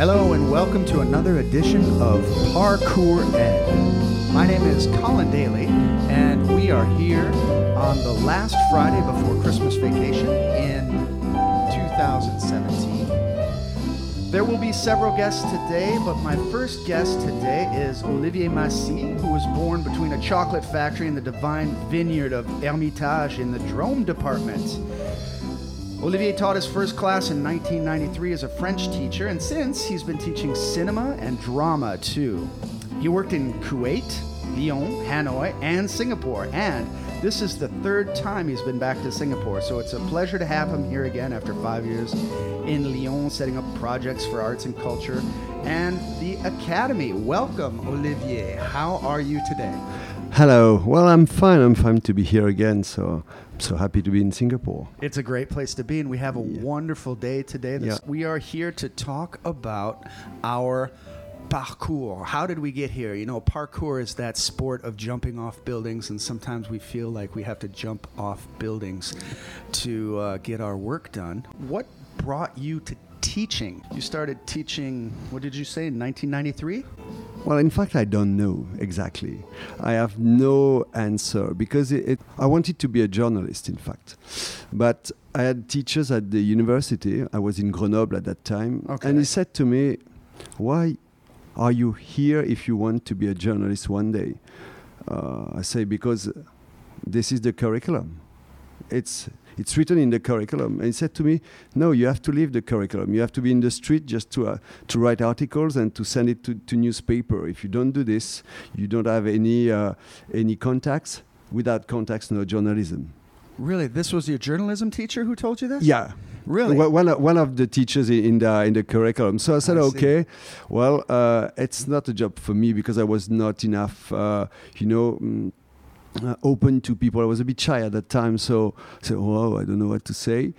Hello and welcome to another edition of Parkour Ed. My name is Colin Dailey, and we are here on the last Friday before Christmas vacation in 2017. There will be several guests today, but my first guest today is Olivier Massis, who was born between a chocolate factory and the divine vineyard of Hermitage in the Drôme department. Olivier taught his first class in 1993 as a French teacher, and since he's been teaching cinema and drama too. He worked in Kuwait, Lyon, Hanoi, and Singapore, and this is the third time he's been back to Singapore, so it's a pleasure to have him here again after five years in Lyon, setting up projects for arts and culture and the Academy. Welcome, Olivier. How are you today? Hello. Well, I'm fine. I'm fine to be here again. So so happy to be in Singapore. It's a great place to be, and we have a Yeah. wonderful day today. Yeah. We are here to talk about our parkour. How did we get here? You know, parkour is that sport of jumping off buildings, and sometimes we feel like we have to jump off buildings to uh, get our work done. What brought you to teaching? You started teaching, what did you say, in 1993? Well, in fact, I don't know exactly. I have no answer because it, it, I wanted to be a journalist, in fact. But I had teachers at the university. I was in Grenoble at that time. Okay. And he said to me, Why are you here if you want to be a journalist one day? Uh, I say, Because this is the curriculum. It's it's written in the curriculum. And he said to me, "No, you have to leave the curriculum. You have to be in the street just to uh, to write articles and to send it to, to newspaper. If you don't do this, you don't have any uh, any contacts. Without contacts, no journalism." Really? This was your journalism teacher who told you this? Yeah. Really? One- One, of- the teachers in the in the curriculum. So I said, I okay, well, uh, it's not a job for me because I was not enough, uh, you know. Uh, open to people. I was a bit shy at that time, so I said, wow, I don't know what to say.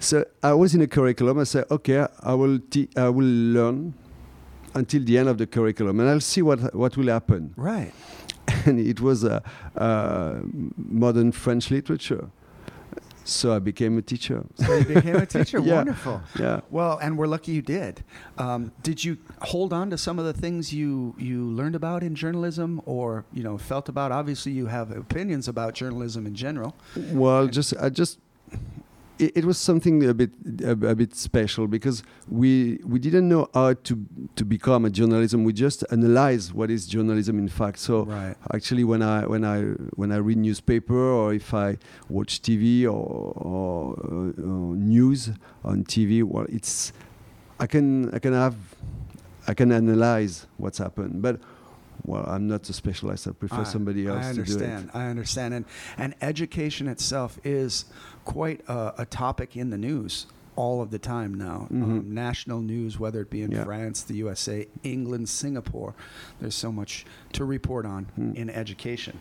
So I was in a curriculum. I said, okay, I will te- I will learn until the end of the curriculum, and I'll see what what will happen. Right. And it was uh, uh, modern French literature. So I became a teacher. So you became a teacher. Yeah. Wonderful. Yeah. Well, and we're lucky you did. Um, did you hold on to some of the things you you learned about in journalism, or you know felt about? Obviously, you have opinions about journalism in general. Well, just I just it, it was something a bit a, a bit special because we we didn't know how to to become a journalism. We just analyze what is journalism in fact. So Right. actually, when I when I when I read newspaper or if I watch TV or, or, uh, uh, news on TV, well, it's I can I can have I can analyze what's happened, but. Well, I'm not a specialist. I prefer I- somebody else I to do it. understand. I understand. And and education itself is quite a, a topic in the news all of the time now. Mhm. Um, national news, whether it be in Yeah. France, the USA, England, Singapore, there's so much to report on Hmm. in education.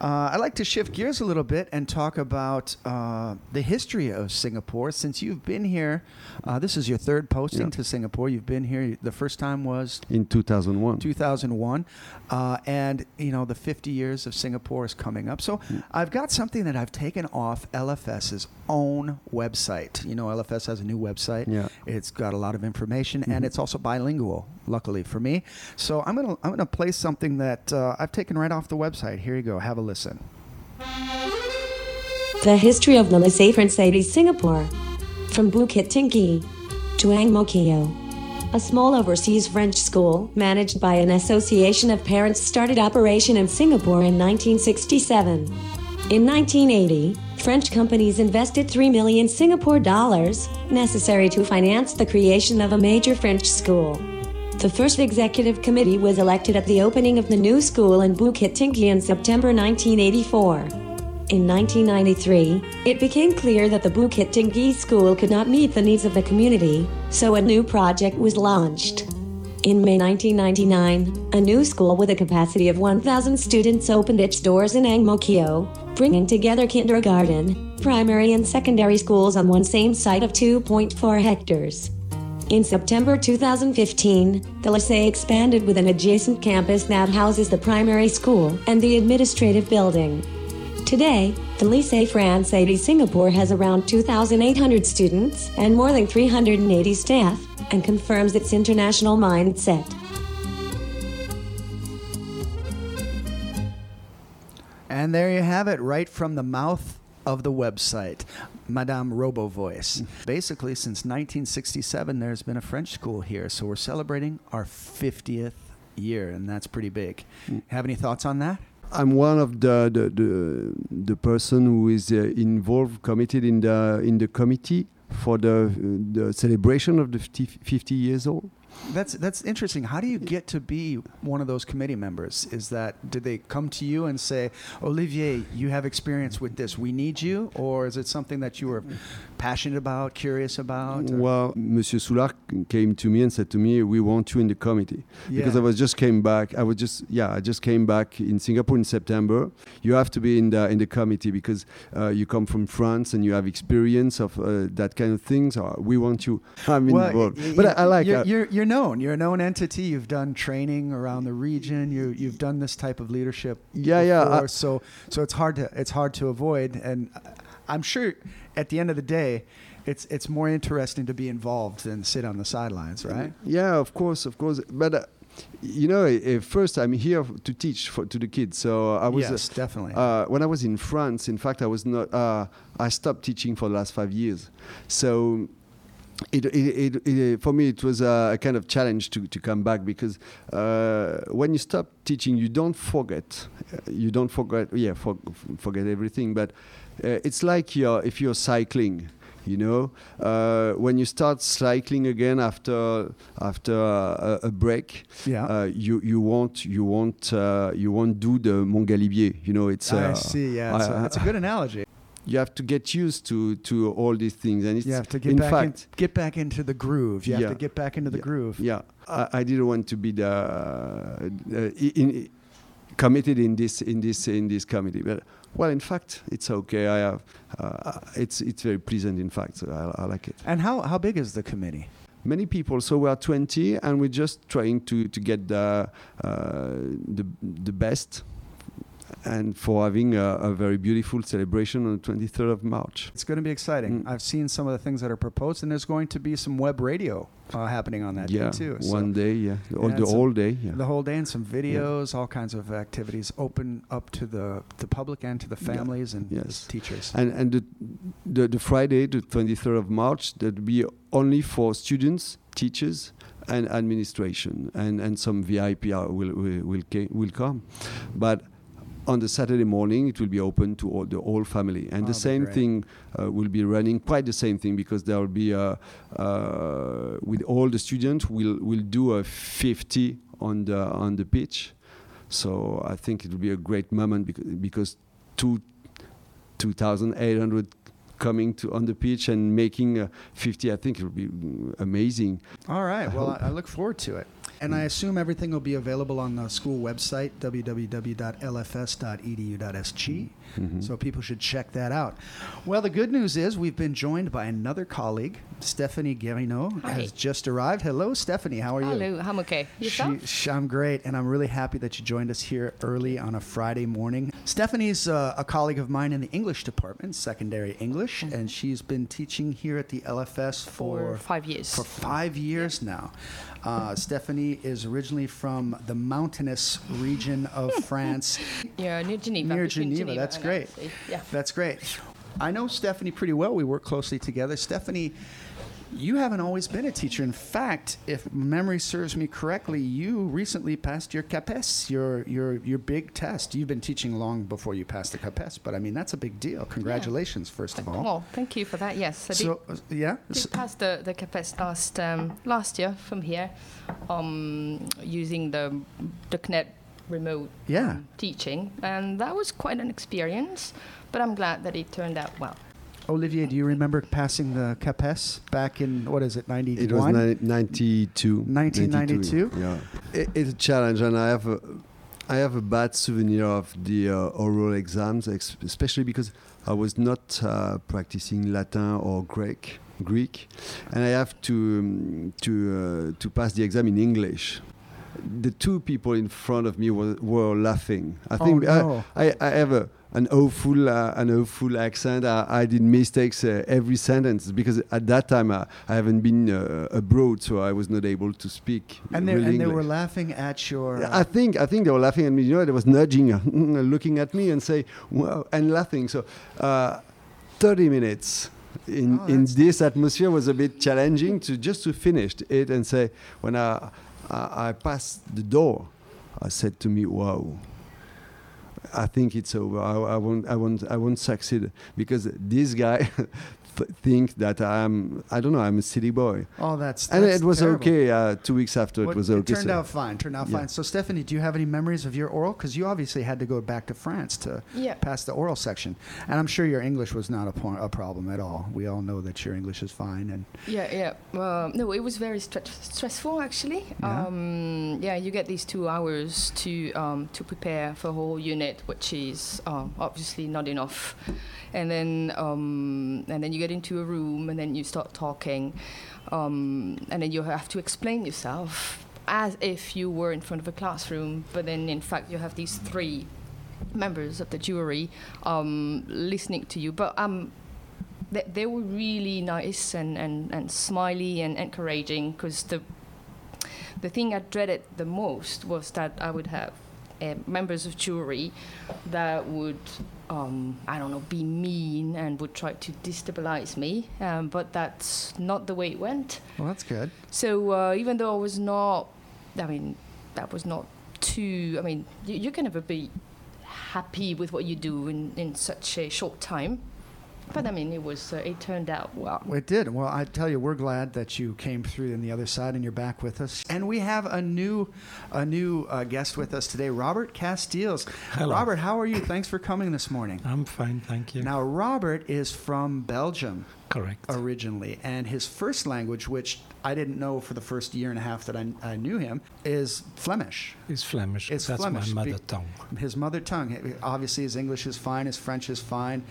Uh, I'd like to shift gears a little bit and talk about uh, the history of Singapore. Since you've been here, uh, this is your third posting Yeah. to Singapore. You've been here. The first time was In 2001. 2001 uh, and you know the 50 years of singapore is coming up so Hmm. i've got something that i've taken off lfs's own website you know lfs has a new website Yeah. it's got a lot of information and Mhm. it's also bilingual luckily for me so i'm gonna i'm gonna play something that uh, i've taken right off the website here you go have a listen The history of the Lycée Français de Singapore. From Bukit Tinggi to Ang Mo Kio. A small overseas French school, managed by an association of parents, started operation in Singapore in 1967. In 1980, French companies invested 3 million Singapore dollars, necessary to finance the creation of a major French school. The first executive committee was elected at the opening of the new school in Bukit Tinggi in September 1984. In 1993, it became clear that the Bukit Tinggi School could not meet the needs of the community, so a new project was launched. In May 1999, a new school with a capacity of 1,000 students opened its doors in Ang Mo Kio, bringing together kindergarten, primary and secondary schools on one same site of 2.4 hectares. In September 2015, the Lycée expanded with an adjacent campus that houses the primary school and the administrative building. Today, the Lycée Français de Singapore has around 2,800 students and more than 380 staff, and confirms its international mindset. And there you have it, right from the mouth of the website, Madame Robo Voice. Basically, since 1967, there's been a French school here, so we're celebrating our 50th year, and that's pretty big. Have any thoughts on that? I'm one of the the the, the person who is uh, involved, committed in the in the committee for the the celebration of the 50, 50 years old. That's that's interesting. How do you get to be one of those committee members? Is that did they come to you and say, Olivier, you have experience with this, we need you, or is it something that you were passionate about, curious about? or- Well, Monsieur Soulard came to me and said to me, "We want you in the committee." Because I was just came back. I was just yeah, I just came back in Singapore in September. You have to be in the in the committee because uh, you come from France and you have experience of uh, that kind of things. Uh, we want you. I'm Well, involved, but I, I like. you're, you're you're known. You're a known entity. You've done training around the region. You you've done this type of leadership. Yeah, yeah, I- so so it's hard to it's hard to avoid. And I'm sure at the end of the day, it's it's more interesting to be involved than sit on the sidelines, right? Yeah, of course, of course. But uh, you know, uh, first I'm here to teach for, to the kids. So I was. uh, definitely. Uh, when I was in France, in fact, I was not. Uh, I stopped teaching for the last five years. So. It, it, it, it, for me, it was a, kind of challenge to, to come back because uh, when you stop teaching, you don't forget. Uh, you don't forget. Yeah, for, forget everything. But uh, it's like you're, if you're cycling. You know, uh, when you start cycling again after after a, a break, Yeah. uh, you you won't you won't uh, you won't do the Mont Galibier. You know, it's. I uh, see. Yeah, it's, a, it's a good analogy. you have to get used to to all these things, and it's You have to get in back in, fact. get back into the groove. You have Yeah. to get back into the Yeah. groove. yeah, I, I didn't want to be the uh, in, committed in this in this in this committee, but well, in fact, it's okay. I have uh, it's it's very pleasant. In fact, so I, I like it. And how how big is the committee? Many people, so we are 20, and we're just trying to to get the uh, the the best. And for having a, a very beautiful celebration on the 23rd of March. It's going to be exciting. Mm. I've seen some of the things that are proposed, and there's going to be some web radio uh, happening on that yeah, day too. So one day, yeah, all the whole day, yeah. the whole day, and some videos, all kinds of activities open up to the the public and to the Yeah. families and the teachers. And and the, the the Friday, the 23rd of March, that will be only for students, teachers, and administration, and and some VIP will will will, will come, but. On the Saturday morning, it will be open to all the whole family, and Oh, the same great. thing uh, will be running. Quite the same thing because there will be uh, uh, with all the students. We'll we'll do a 50 on the on the pitch, so I think it will be a great moment because because two 2,800 coming to on the pitch and making uh, 50. I think it will be mm, amazing. all right. I Well, hope. I, I look forward to it. And I assume everything will be available on the school website, www.lfs.edu.sg. Mhm. So people should check that out. Well, the good news is we've been joined by another colleague, Stephanie Guérineau, Hi. has just arrived. Hello, Stephanie. How are you? Hello, I'm okay. Yourself? She, she- I'm great, and I'm really happy that you joined us here early on a Friday morning. Stephanie's uh, a colleague of mine in the English department, secondary English, and she's been teaching here at the LFS for For five years. for five years now. Uh, Stephanie is originally from the mountainous region of France. yeah, near Geneva. Near between Geneva, that's great. Yeah. That's great. I know Stephanie pretty well. We work closely together. Stephanie, you haven't always been a teacher. In fact, if memory serves me correctly, you recently passed your CAPES, your your your big test. You've been teaching long before you passed the CAPES, but I mean that's a big deal. Congratulations, first of all. Well, thank you for that. Yes, I did, So uh, yeah, did S- pass the the CAPES last um, last year from here, um, using the the CNED remote Yeah. um, teaching, and that was quite an experience. But I'm glad that it turned out well. Olivier, do you remember passing the CAPES back in what is it, ninety It was ni- 92. 1992? Yeah. It, it's a challenge, and I have a, I have a bad souvenir of the uh, oral exams, ex- especially because I was not uh, practicing Latin or Greek, Greek, and I have to um, to uh, to pass the exam in English. the two people in front of me were, were laughing. I Oh, think no. I, I, I have a, an awful uh, an awful accent. I, I did mistakes uh, every sentence because at that time I, I haven't been uh, abroad, so I was not able to speak. And they, and they were laughing at your. uh, I think I think they were laughing at me. You know, they was nudging, looking at me and say, "Wow," and laughing. So, uh, thirty minutes in Oh, in this atmosphere was a bit challenging to just to finish it and say when I I, I passed the door, I said to me, "Wow." I think it's over. I, I won't. I won't. I won't succeed because this guy th- think that I'm. I don't know. I'm a city boy, oh, that's. and it was terrible. okay. Uh, two weeks after, What- it was okay. It turned so- out fine. Turned out Yeah. fine. So, Stephanie, do you have any memories of your oral? Because you obviously had to go back to France to Yeah. pass the oral section, and I'm sure your English was not a, po- a problem at all. We all know that your English is fine, and Yeah, yeah. Um, no, it was very stre- stressful actually. Yeah? Um, yeah, you get these two hours to um, to prepare for a whole unit, which is um, obviously not enough. And then um, and then you get into a room, and then you start talking, um, and then you have to explain yourself as if you were in front of a classroom, but then in fact you have these three members of the jury um, listening to you. But um, they, they were really nice and, and, and smiley and encouraging because the the thing I dreaded the most was that I would have uh, members of jury that would um, I don't know be mean and would try to destabilize me um, but that's not the way it went well, that's good. so uh, even though I was not I mean that was not too I mean you, you can never be happy with what you do in, in such a short time but I mean it was uh, it turned out well It did. Well, I tell you, we're glad that you came through on the other side and you're back with us. And we have a new, a new uh, guest with us today, Robert Casteels. Hello. Robert, how are you? Thanks for coming this morning. I'm fine, thank you. Now, Robert is from Belgium Correct. originally, and his first language, which I didn't know for the first year and a half that I, I knew him, is Flemish. It's Flemish. It's That's Flemish. my mother tongue. His mother tongue. Obviously, his English is fine. His French is fine.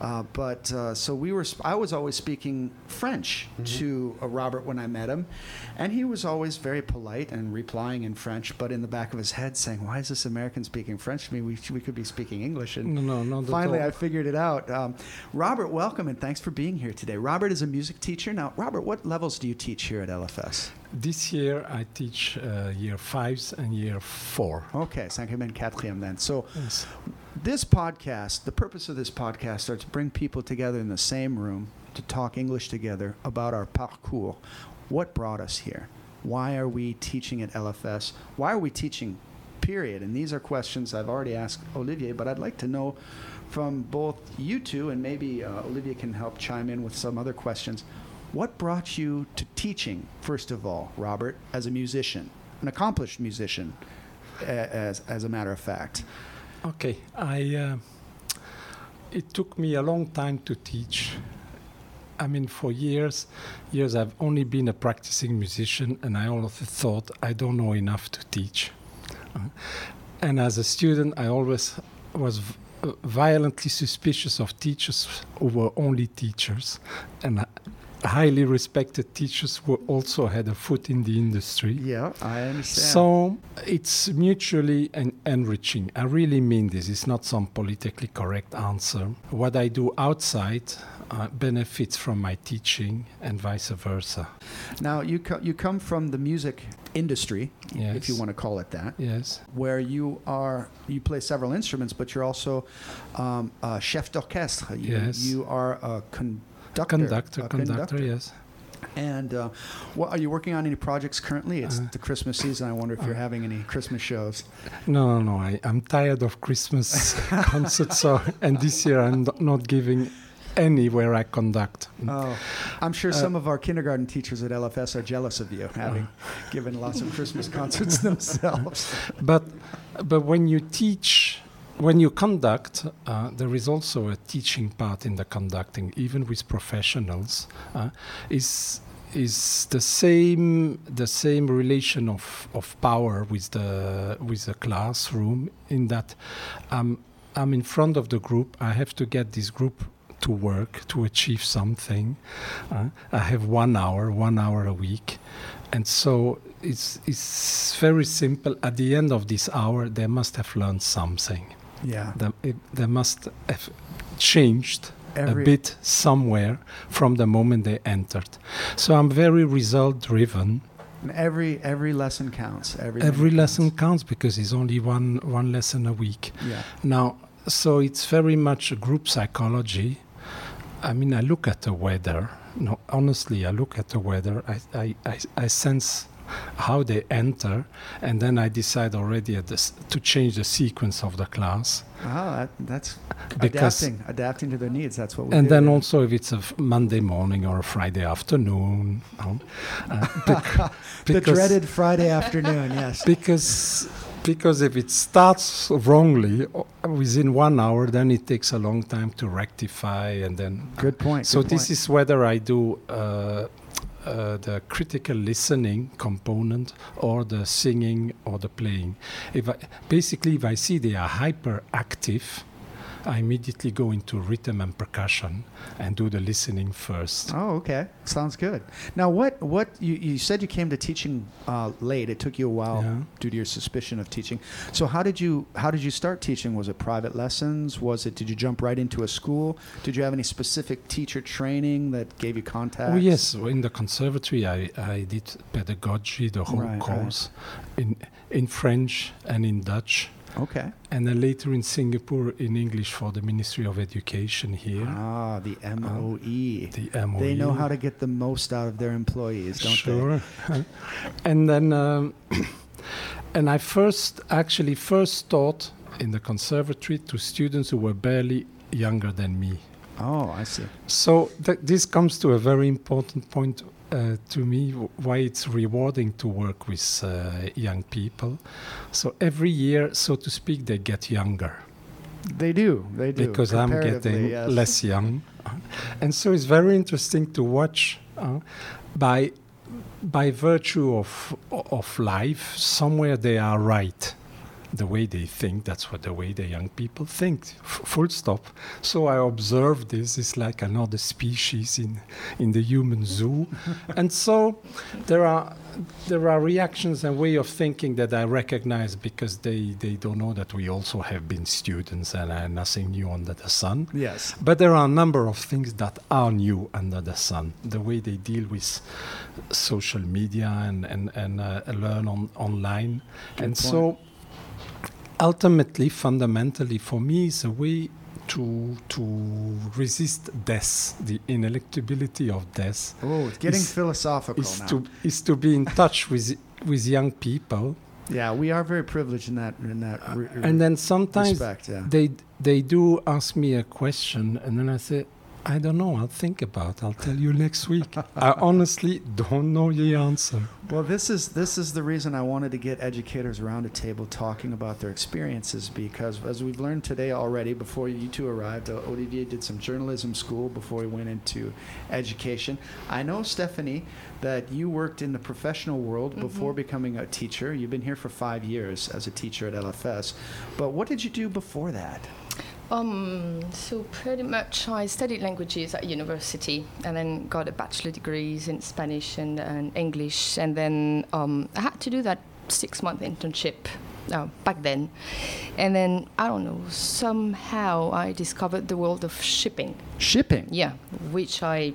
Uh, but uh, so we were. sp- I was always speaking French to uh, Robert when I met him, and he was always very polite and replying in French, but in the back of his head saying, "Why is this American speaking French to me? We, we could be speaking English." And No, no, not finally, all. I figured it out. Um, Robert, welcome and thanks for being here today. Robert is a music teacher. Now, Robert, what levels do you teach here at LFS? This year I teach uh, year fives and year four. Okay, cinquième and quatrième then. So. Yes. This podcast, the purpose of this podcast are to bring people together in the same room to talk English together about our parcours. What brought us here? Why are we teaching at LFS? Why are we teaching, period? And these are questions I've already asked Olivier, but I'd like to know from both you two, and maybe uh, Olivia can help chime in with some other questions. What brought you to teaching, first of all, Robert, as a musician, an accomplished musician, as, as a matter of fact? Okay. I. Uh, it took me a long time to teach. I mean, for years, years I've only been a practicing musician, and I always thought I don't know enough to teach. Uh, and as a student, I always was violently suspicious of teachers who were only teachers, and highly respected teachers who also had a foot in the industry. Yeah, I understand. So it's mutually en- enriching. I really mean this. It's not some politically correct answer. What I do outside uh, benefits from my teaching and vice versa. now you co- you come from the music industry, if you want to call it that, Yes. where you are you play several instruments, but you're also um, a chef d'orchestre. You, Yes. you are a conductor. Conductor, a conductor, yes. And uh, what are you working on any projects currently? It's Uh, the Christmas season. I wonder if you're having any Christmas shows. No, no, no. I, I'm tired of Christmas concerts, so, and this year I'm not giving any where I conduct. Oh, I'm sure Uh, some of our kindergarten teachers at LFS are jealous of you, having given lots of Christmas concerts themselves. but but when you teach when you conduct uh, there is also a teaching part in the conducting even with professionals uh, is is the same the same relation of, of power with the with the classroom in that um, I'm in front of the group I have to get this group to work to achieve something uh, I have one hour one hour a week and so it's it's very simple. At the end of this hour, they must have learned something. Yeah. They, it, they must have changed Every- a bit somewhere from the moment they entered. So I'm very result driven. Every every lesson counts. Every Every lesson counts because it's only one one lesson a week. Yeah. Now, so it's very much a group psychology. I mean, I look at the weather. No, honestly, I look at the weather. I, I, I, I sense how they enter, and then I decide already at this, to change the sequence of the class. That, that's Because- adapting, adapting to their needs. That's what we And do. then also, if it's a Monday morning or a Friday afternoon, um, uh, bec- the dreaded Friday afternoon. Yes. because because if it starts wrongly within one hour, then it takes a long time to rectify, and then Good point. So good this point. is whether I do uh, uh, the critical listening component or the singing or the playing. If I, basically, if I see they are hyperactive, I immediately go into rhythm and percussion and do the listening first. Oh, okay. Sounds good. Now, what what you, you said you came to teaching uh, late. It took you a while Yeah. due to your suspicion of teaching. So how did you how did you start teaching? Was it private lessons? Was it did you jump right into a school? Did you have any specific teacher training that gave you contacts? Oh yes, in the conservatory I, I did pedagogy, the whole Right, right. course, in in French and in Dutch, Okay. and then later in Singapore in English for the Ministry of Education here. Ah, the MOE. the MOE. They know how to get the most out of their employees, don't sure. and then, um, and I first actually first taught in the conservatory to students who were barely younger than me. Oh, I see. So th- this comes to a very important point uh, to me why it's rewarding to work with uh, young people. So every year, so to speak, they get younger They do. They do. because I'm getting yes. less young, and so it's very interesting to watch uh, by by virtue of of life. Somewhere they are right. The way they think, that's what the way the young people think. F- full stop. So I observe this. It's like another species in in the human zoo, and so there are there are reactions and way of thinking that I recognize because they, they don't know that we also have been students and are nothing new under the sun. Yes. But there are a number of things that are new under the sun. The way they deal with social media and, and, and uh, learn on, online. Good and point. so ultimately, fundamentally, for me, is a way to, to resist death, the ineluctability of death Oh, it's getting Is- philosophical is now. to is to be in touch with with young people yeah, we are very privileged in that in that re- and then sometimes respect. Yeah. they they do ask me a question and then i say i don't know i'll think about it. i'll tell you next week i honestly don't know the answer Well, this is this is the reason I wanted to get educators around a table talking about their experiences because as we've learned today already, before you two arrived, uh, Olivier did some journalism school before he went into education. I know Stephanie that you worked in the professional world before becoming a teacher. You've been here for five years as a teacher at LFS, but what did you do before that? Um, so pretty much I studied languages at university and then got a bachelor degrees in Spanish and, and English and then um, I had to do that six month internship uh, back then and then I don't know somehow I discovered the world of shipping Shipping. yeah which I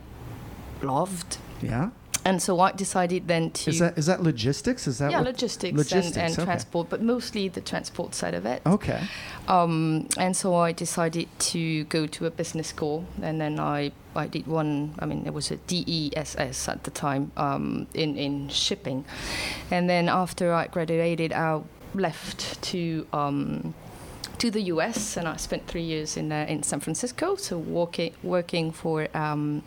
loved Yeah. And so I decided then to Is that is that logistics? Is that yeah logistics, logistics, and, and okay. transport but mostly the transport side of it Okay. um, and so I decided to go to a business school, and then I, I did one. I mean, it was a DESS at the time um, in in shipping, and then after I graduated, I left to. Um, to the U.S. and I spent three years in uh, in San Francisco, so working working for um,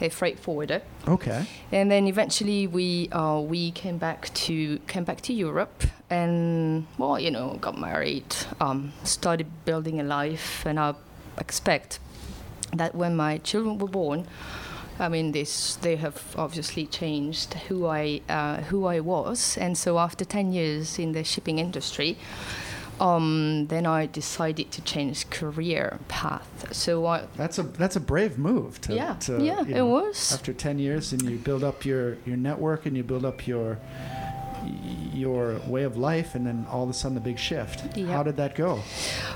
a freight forwarder. Okay. And then eventually we uh, we came back to came back to Europe and well you know got married, um, started building a life, and I expect that when my children were born, I mean this they have obviously changed who I uh, who I was, and so after ten years in the shipping industry. Um, then I decided to change career path. So I, That's a that's a brave move. To, yeah, to, yeah, you it know, was. after 10 years and you build up your, your network and you build up your your way of life, and then all of a sudden the big shift. Yep. How did that go?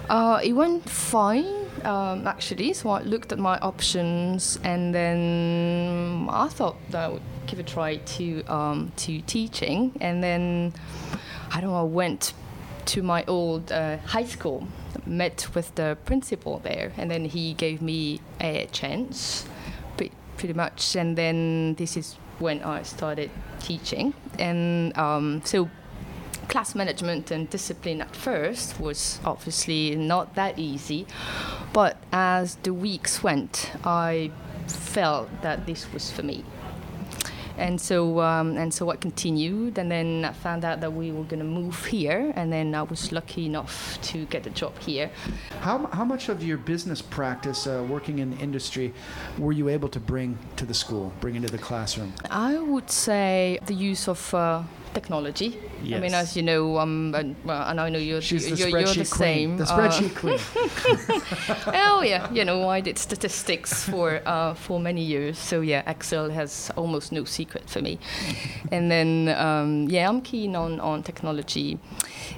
Uh, it went fine, um, actually. So I looked at my options, and then I thought that I would give a try to um, to teaching, and then I don't know. I went to my old uh, high school, met with the principal there, and then he gave me a chance, pretty much. And then this is when I started teaching, and um, so class management and discipline at first was obviously not that easy, but as the weeks went, I felt that this was for me. And so, um, and so I continued, and then I found out that we were going to move here, and then I was lucky enough to get a job here. How, how much of your business practice uh, working in the industry were you able to bring to the school, bring into the classroom? I would say the use of uh, technology. I mean, as you know, um, and, well, and I know you're, She's the you're, spreadsheet you're the same. The uh, spreadsheet queen. oh yeah, you know I did statistics for uh, for many years, so yeah, Excel has almost no secret for me. and then um, yeah, I'm keen on on technology,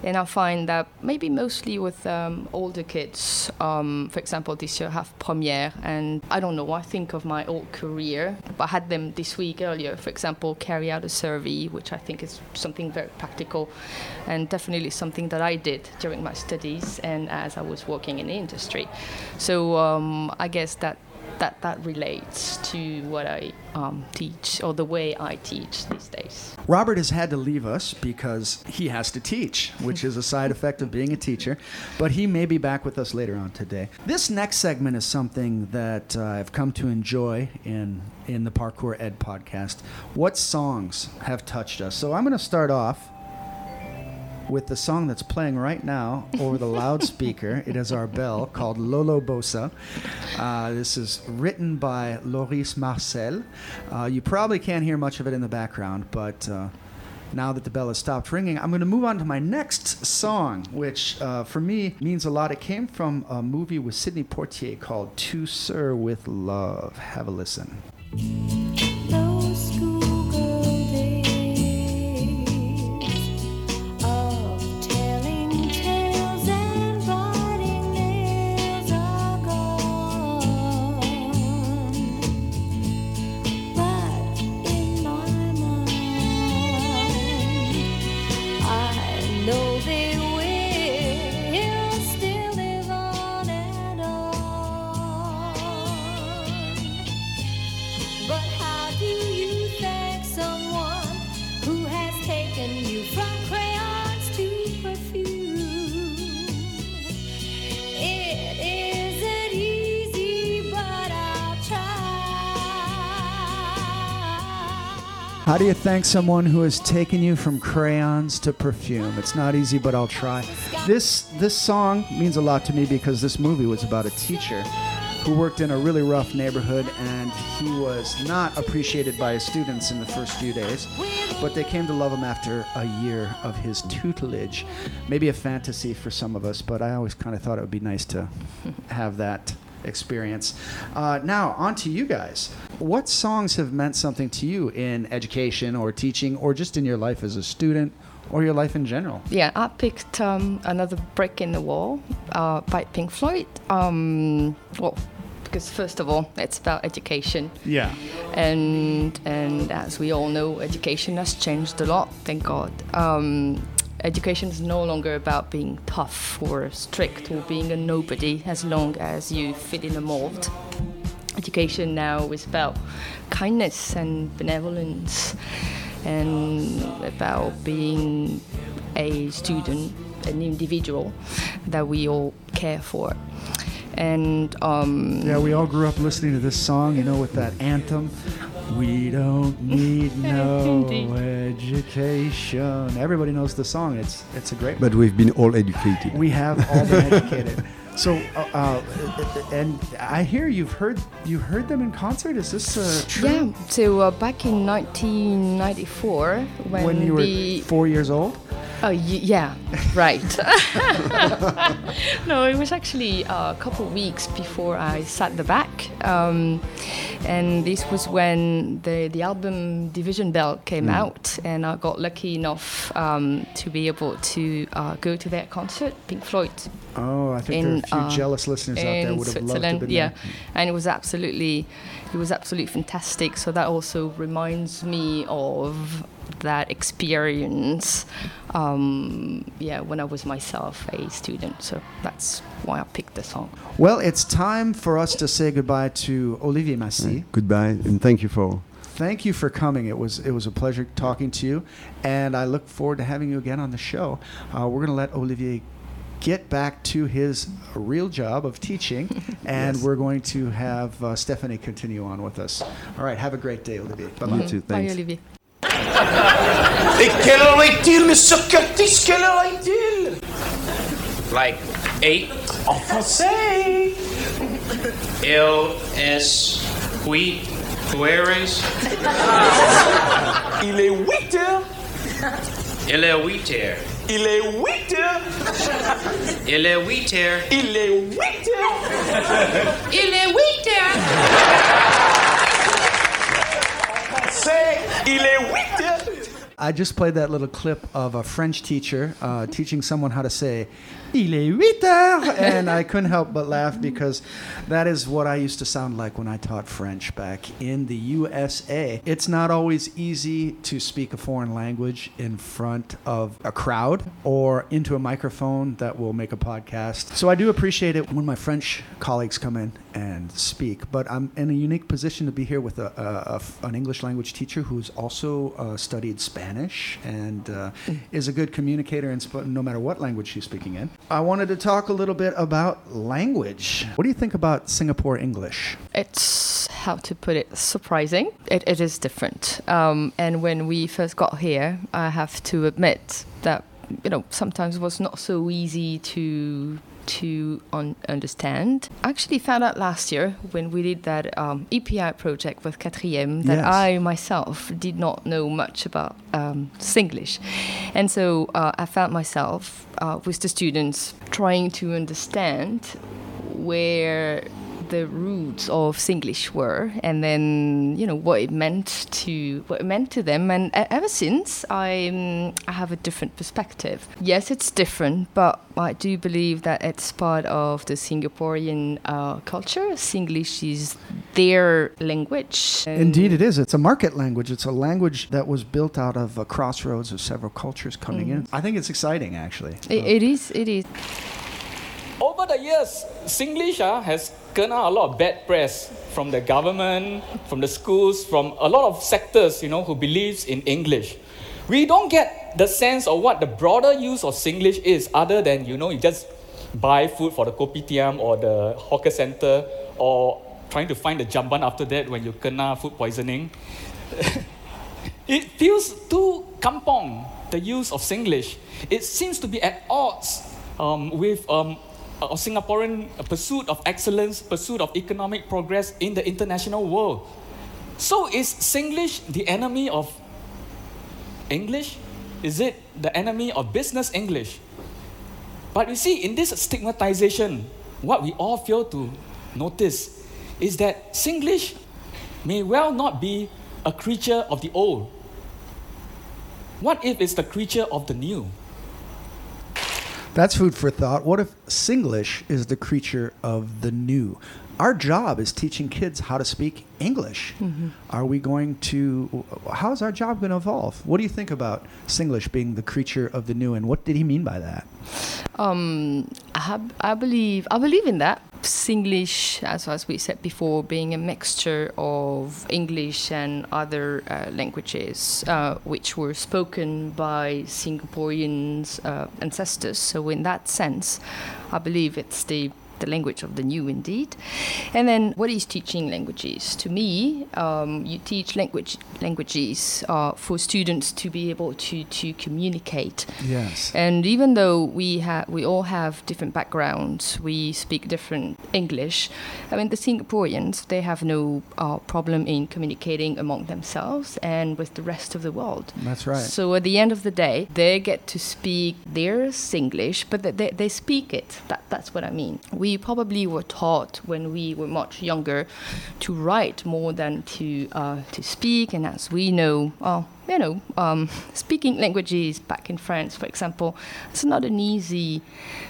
and I find that maybe mostly with um, older kids. Um, for example, this year I have premiere, and I don't know. I think of my old career, but I had them this week earlier. For example, carry out a survey, which I think is something very practical, and definitely something that I did during my studies and as I was working in the industry. So um, I guess that that that relates to what I um, teach or the way I teach these days. Robert has had to leave us because he has to teach, which is a side effect of being a teacher. But he may be back with us later on today. This next segment is something that uh, I've come to enjoy in in the Parkour Ed podcast. What songs have touched us? So I'm going to start off with the song that's playing right now over the loudspeaker. it is our bell called Lolo Bosa. Uh, this is written by Loris Marcel. Uh, you probably can't hear much of it in the background, but uh, now that the bell has stopped ringing, I'm going to move on to my next song, which uh, for me means a lot. It came from a movie with Sidney Poitier called To Sir with Love. Have a listen. How do you thank someone who has taken you from crayons to perfume? It's not easy, but I'll try. This this song means a lot to me because this movie was about a teacher who worked in a really rough neighborhood and he was not appreciated by his students in the first few days, but they came to love him after a year of his tutelage. Maybe a fantasy for some of us, but I always kind of thought it would be nice to have that experience. Uh, now, on to you guys. What songs have meant something to you in education or teaching or just in your life as a student or your life in general? Yeah, I picked um, another brick in the wall uh, by Pink Floyd. Um, well, because first of all, it's about education. Yeah. and and as we all know, education has changed a lot. Thank God. Um, education is no longer about being tough or strict or being a nobody, as long as you fit in a mold. Education now is about kindness and benevolence, and about being a student, an individual that we all care for. And um, Yeah, we all grew up listening to this song, you know, with that anthem. We don't need no education. Everybody knows the song. It's it's a great. But we've been all educated. we have all been educated. So, uh, uh, and I hear you've heard you heard them in concert. Is this uh, true? Yeah, so uh, back in 1994, when, When you were the four years old. Oh y- yeah, right. no, it was actually a couple of weeks before I sat the back, um, And this was when the, the album Division Bell came out, and I got lucky enough um, to be able to uh, go to that concert, Pink Floyd, Oh, I think in, there are a few uh, jealous listeners out there would have loved to have Switzerland. been yeah, there. and it was absolutely, it was absolutely fantastic. So that also reminds me of that experience. Um, yeah, when I was myself a student. So that's why I picked the song. Well, it's time for us to say goodbye to Olivier Massis. Goodbye, and thank you for. Thank you for coming. It was it was a pleasure talking to you, and I look forward to having you again on the show. Uh, we're going to let Olivier get back to his real job of teaching, and Yes. we're going to have uh, Stephanie continue on with us. All right, have a great day, Olivier. Bye bye. You too, Bye. Olivier. Et quelle heure est-il, Monsieur Curtis Quelle heure est-il Like eight en français. Il est huit heures. Il est huit heures. Il est huit heures. Il est huit heures. Il est huit heures. Il est huit heures. Il est huit heures. Français. Il est huit heures. I just played that little clip of a French teacher uh, teaching someone how to say "Il est huit heures," and I couldn't help but laugh because that is what I used to sound like when I taught French back in the USA. It's not always easy to speak a foreign language in front of a crowd or into a microphone that will make a podcast. So I do appreciate it when my French colleagues come in and speak. But I'm in a unique position to be here with a, a- a an English language teacher who's also uh, studied Spanish and uh, is a good communicator in sp- no matter what language she's speaking in. I wanted to talk a little bit about language. What do you think about Singapore English? It's how to put it surprising. It, it is different. Um, and when we first got here, I have to admit that you know sometimes it was not so easy to to un- understand. I actually found out last year when we did that um, EPI project with Quatrième that Yes. I myself did not know much about um, Singlish. And so uh, I found myself uh, with the students trying to understand where the roots of Singlish were, and then you know what it meant to what it meant to them. And ever since, I um, I have a different perspective. Yes, it's different, but I do believe that it's part of the Singaporean uh, culture. Singlish is their language. Indeed, it is. It's a market language. It's a language that was built out of a crossroads of several cultures coming in. I think it's exciting, actually. It, it is. It is. Over the years, Singlish ah, has gotten a lot of bad press from the government, from the schools, from a lot of sectors, you know, who believes in English. We don't get the sense of what the broader use of Singlish is, other than you know, you just buy food for the kopitiam or the hawker center, or trying to find the jamban after that when you kena food poisoning. It feels too kampong, the use of Singlish. It seems to be at odds um, with um, a Singaporean pursuit of excellence, pursuit of economic progress in the international world. So is Singlish the enemy of English? Is it the enemy of business English? But you see, in this stigmatization, what we all fail to notice is that Singlish may well not be a creature of the old. What if it's the creature of the new? That's food for thought. What if Singlish is the creature of the new? Our job is teaching kids how to speak English. Are we going to, how's our job going to evolve? What do you think about Singlish being the creature of the new, and what did he mean by that? Um, I, have, I believe I believe in that. Singlish, as as we said before, being a mixture of English and other uh, languages, uh, which were spoken by Singaporeans' uh, ancestors. So in that sense, I believe it's the the language of the new indeed. And then what is teaching languages? To me, um, you teach language languages uh, for students to be able to, to communicate. Yes. And even though we have, we all have different backgrounds, we speak different English. I mean, the Singaporeans they have no uh, problem in communicating among themselves and with the rest of the world. That's right. So at the end of the day, they get to speak their Singlish, but they, they, speak it. That, that's what I mean. we probably were taught when we were much younger to write more than to uh, to speak. And as we know, oh, you know, um, speaking languages back in France, for example, it's not an easy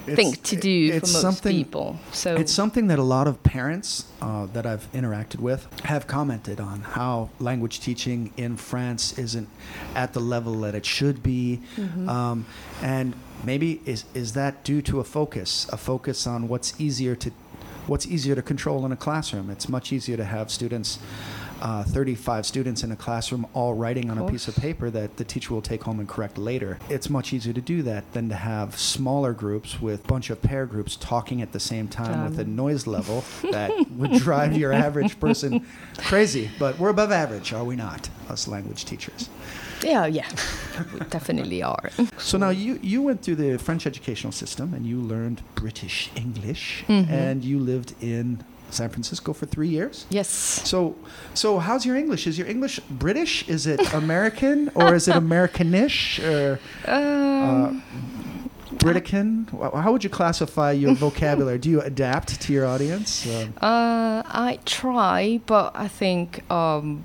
thing to do it's for most people. So It's something that a lot of parents uh, that I've interacted with have commented on how language teaching in France isn't at the level that it should be. Um, and maybe is, is that due to a focus, a focus on what's easier to what's easier to control in a classroom? It's much easier to have students. Uh, 35 students in a classroom all writing on a piece of paper that the teacher will take home and correct later. It's much easier to do that than to have smaller groups with a bunch of pair groups talking at the same time with a noise level that would drive your average person crazy. But we're above average, are we not, us language teachers? Yeah, yeah, we definitely are. So now you, you went through the French educational system and you learned British English Mm-hmm. and you lived in San Francisco for three years. Yes. So, so how's your English? Is your English British? Is it American or is it Americanish or Um, Britican? How would you classify your vocabulary? Do you adapt to your audience? Um, Uh, I try, but I think um,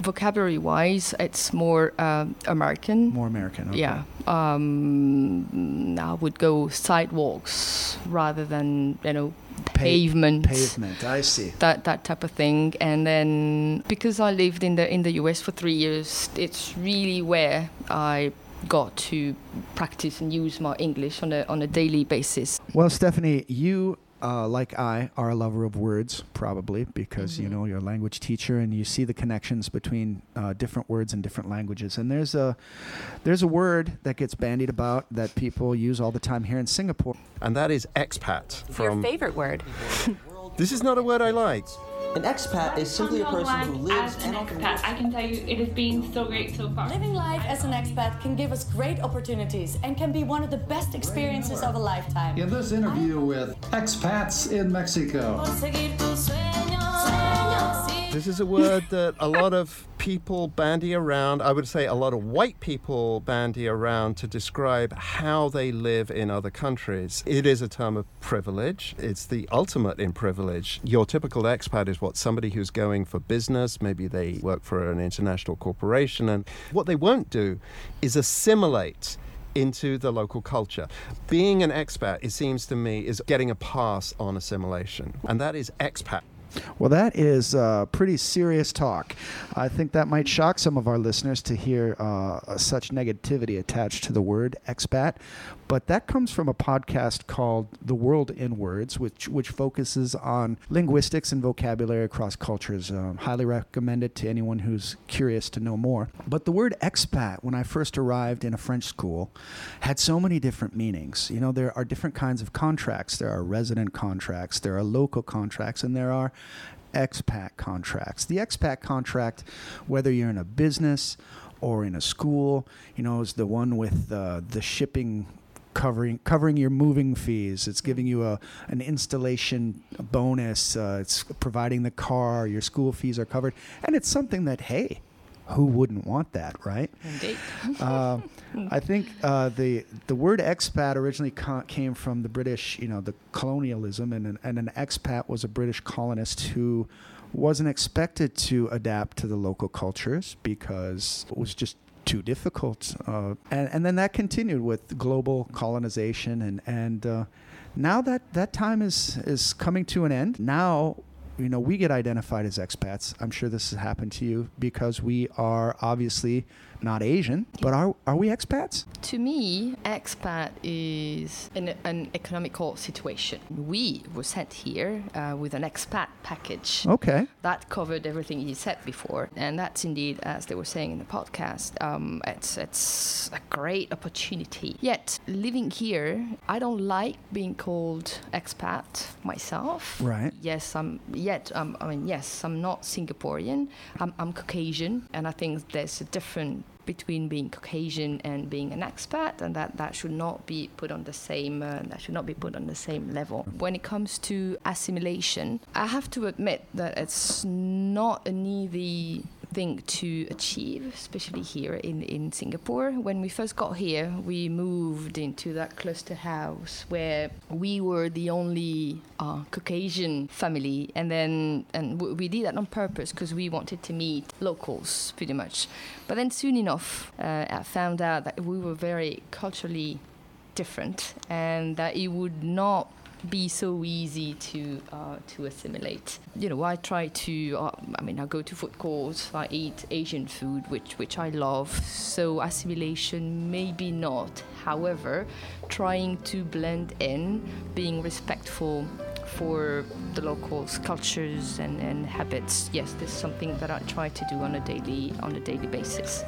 vocabulary-wise, it's more um American. more American. okay. Yeah. Um, I would go sidewalks rather than you know Pa- pavement. Pavement. I see. That that type of thing, and then because I lived in the in the U.S. for three years, it's really where I got to practice and use my English on a on a daily basis. Well, Stephanie, you, uh, like I, are a lover of words, probably because you know you're a language teacher and you see the connections between uh, different words in different languages. And there's a there's a word that gets bandied about that people use all the time here in Singapore. and that is expat. From Your favorite word. this is not a word I like. An expat is simply a person who lives as an and expat. I can tell you, it has been so great so far. Living life as an expat can give us great opportunities and can be one of the best experiences of a lifetime. In this interview with expats in Mexico. This is a word that a lot of people bandy around. I would say a lot of white people bandy around to describe how they live in other countries. It is a term of privilege. It's the ultimate in privilege. Your typical expat is what somebody who's going for business, maybe they work for an international corporation, and what they won't do is assimilate into the local culture. Being an expat, it seems to me, is getting a pass on assimilation, and that is expat. Well, that is uh, pretty serious talk. I think that might shock some of our listeners to hear uh, such negativity attached to the word expat. But that comes from a podcast called The World in Words, which, which focuses on linguistics and vocabulary across cultures. Um, highly recommend it to anyone who's curious to know more. But the word expat, when I first arrived in a French school, had so many different meanings. You know, there are different kinds of contracts. There are resident contracts, there are local contracts, and there are expat contracts. The expat contract, whether you're in a business or in a school, you know, is the one with uh, the shipping covering covering your moving fees. It's giving you a an installation bonus. Uh, it's providing the car. Your school fees are covered, and it's something that hey, who wouldn't want that, right? Indeed. uh, I think uh, the the word expat originally ca- came from the British, you know, the colonialism, and an, and an expat was a British colonist who wasn't expected to adapt to the local cultures because it was just too difficult. Uh, and, and then that continued with global colonization, and and uh, now that that time is is coming to an end. Now you know, we get identified as expats. I'm sure this has happened to you because we are obviously not Asian, but are are we expats? To me, expat is an, an economical situation. We were sent here uh, with an expat package. Okay. That covered everything you said before, and that's indeed, as they were saying in the podcast, um, it's it's a great opportunity. Yet living here, I don't like being called expat myself. Right. Yes, I'm. Yet, um, I mean, yes, I'm not Singaporean. I'm, I'm Caucasian, and I think there's a different between being Caucasian and being an expat, and that, that should not be put on the same uh, that should not be put on the same level. When it comes to assimilation, I have to admit that it's not an easy thing to achieve, especially here in, in Singapore. When we first got here, we moved into that cluster house where we were the only uh, Caucasian family, and then and w- we did that on purpose because we wanted to meet locals pretty much. But then soon enough, uh, I found out that we were very culturally different and that it would not be so easy to uh, to assimilate. You know, I try to. Uh, I mean, I go to food courts. I eat Asian food, which which I love. So assimilation, maybe not. However, trying to blend in, being respectful for the locals' cultures and, and habits. Yes, this is something that I try to do on a daily on a daily basis.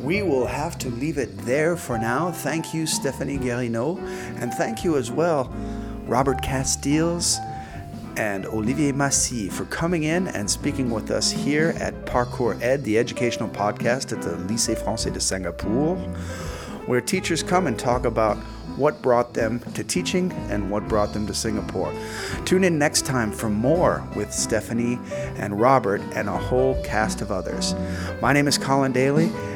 We will have to leave it there for now. Thank you, Stephanie Guérineau, and thank you as well, Robert Casteels and Olivier Massis, for coming in and speaking with us here at Parcours Ed, the educational podcast at the Lycée Français de Singapour, where teachers come and talk about what brought them to teaching and what brought them to Singapore. Tune in next time for more with Stephanie and Robert and a whole cast of others. My name is Colin Dailey,